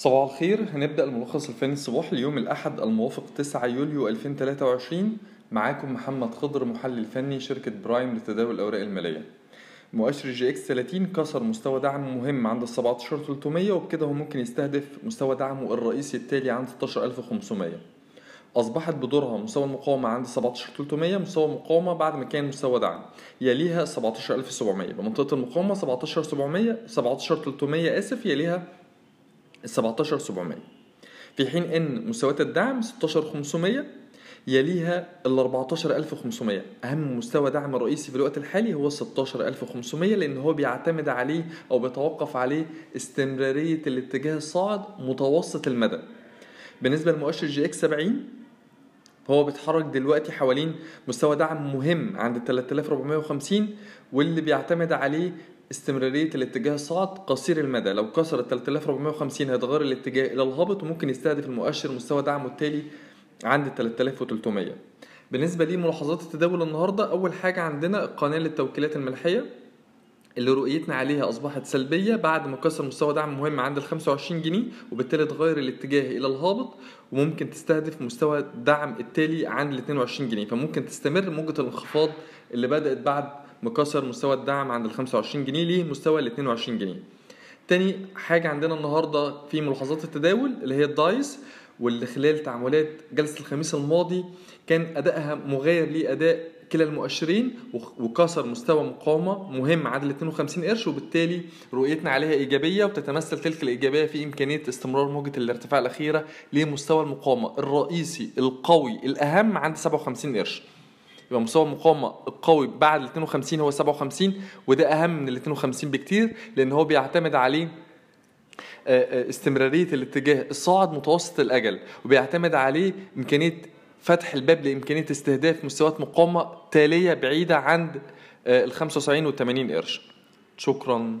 صباح الخير. هنبدأ الملخص الفني الصباحي اليوم الأحد الموافق 9 يوليو 2023 معاكم محمد خضر محلل فني شركة برايم لتداول الأوراق المالية. مؤشر EGX 30 كسر مستوى دعم مهم عند ال 17300 وبكده هو ممكن يستهدف مستوى دعمه الرئيسي التالي عند 16500 أصبحت بدورها مستوى المقاومة عند 17300 مستوى المقاومة بعد ما كان مستوى دعم يليها 17700 بمنطقة المقاومة 17700 17300 آسف يليها ال 17700 في حين إن مستويات الدعم 16500 يليها ال 14500 أهم مستوى دعم رئيسي في الوقت الحالي هو 16500 لأن هو بيعتمد عليه أو بيتوقف عليه استمرارية الاتجاه الصاعد متوسط المدى. بالنسبة لمؤشر جي إكس 70 هو بيتحرك دلوقتي حوالين مستوى دعم مهم عند 3450 واللي بيعتمد عليه استمرارية الاتجاه الصاعد قصير المدى. لو كسر ال 3450 هيتغير الاتجاه إلى الهابط وممكن يستهدف المؤشر مستوى دعمه التالي عند 3300 بالنسبة لي ملاحظات التداول النهاردة أول حاجة عندنا قناة للتوكيلات الملحية اللي رؤيتنا عليها أصبحت سلبية بعد ما كسر مستوى دعم مهم عند ال 25 جنيه وبالتالي تغير الاتجاه إلى الهابط وممكن تستهدف مستوى الدعم التالي عند ال 22 جنيه. فممكن تستمر موجة الانخفاض اللي بدأت بعد مكسر مستوى الدعم عند ال 25 جنيه لمستوى ال 22 جنيه. تاني حاجة عندنا النهاردة في ملاحظات التداول اللي هي الدايس واللي خلال تعاملات جلسة الخميس الماضي كان أدائها مغاير لأداء كلا المؤشرين وكسر مستوى مقاومة مهم عند 52 قرش وبالتالي رؤيتنا عليها إيجابية وتتمثل تلك الإيجابية في إمكانية استمرار موجة الارتفاع الأخيرة لمستوى المقاومة. الرئيسي القوي الأهم عند 57 قرش. يبقى مستوى المقاومه القوي بعد ال 52 هو 57 وده أهم من ال 52 بكتير لأن هو بيعتمد عليه استمرارية الاتجاه الصاعد متوسط الأجل وبيعتمد عليه إمكانية فتح الباب لإمكانية استهداف مستويات مقاومة تالية بعيدة عند ال 75 و 80 قرش. شكرا.